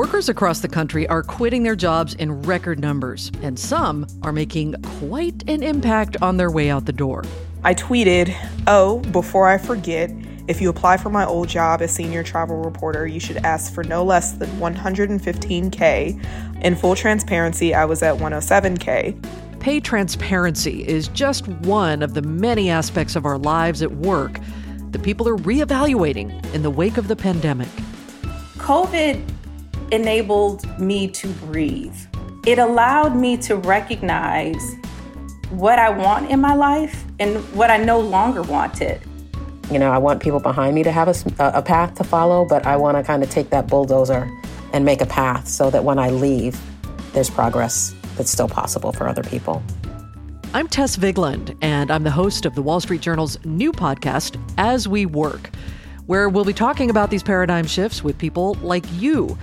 Workers across the country are quitting their jobs in record numbers, and some are making quite an impact on their way out the door. I tweeted, Oh, before I forget, if you apply for my old job as senior travel reporter, you should ask for no less than 115K. In full transparency, I was at 107K. Pay transparency is just one of the many aspects of our lives at work that people are reevaluating in the wake of the pandemic. COVID enabled me to breathe. It allowed me to recognize what I want in my life and what I no longer wanted. You know, I want people behind me to have a, a path to follow, but I want to kind of take that bulldozer and make a path so that when I leave, there's progress that's still possible for other people. I'm Tess Vigeland, and I'm the host of the Wall Street Journal's new podcast, As We Work, where we'll be talking about these paradigm shifts with people like you.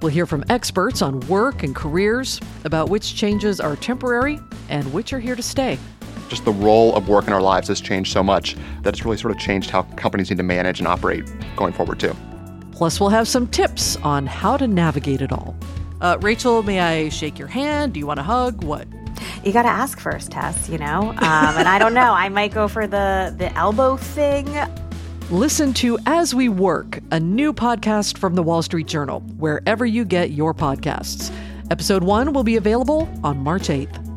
We'll hear from experts on work and careers about which changes are temporary and which are here to stay. Just the role of work in our lives has changed so much that it's really sort of changed how companies need to manage and operate going forward, too. Plus, we'll have some tips on how to navigate it all. Uh, Rachel, may I shake your hand? Do you want a hug? What? You got to ask first, Tess, you know? Um, and I don't know. I might go for the, the elbow thing. Listen to As We Work, a new podcast from the Wall Street Journal, wherever you get your podcasts. Episode one will be available on March 8th.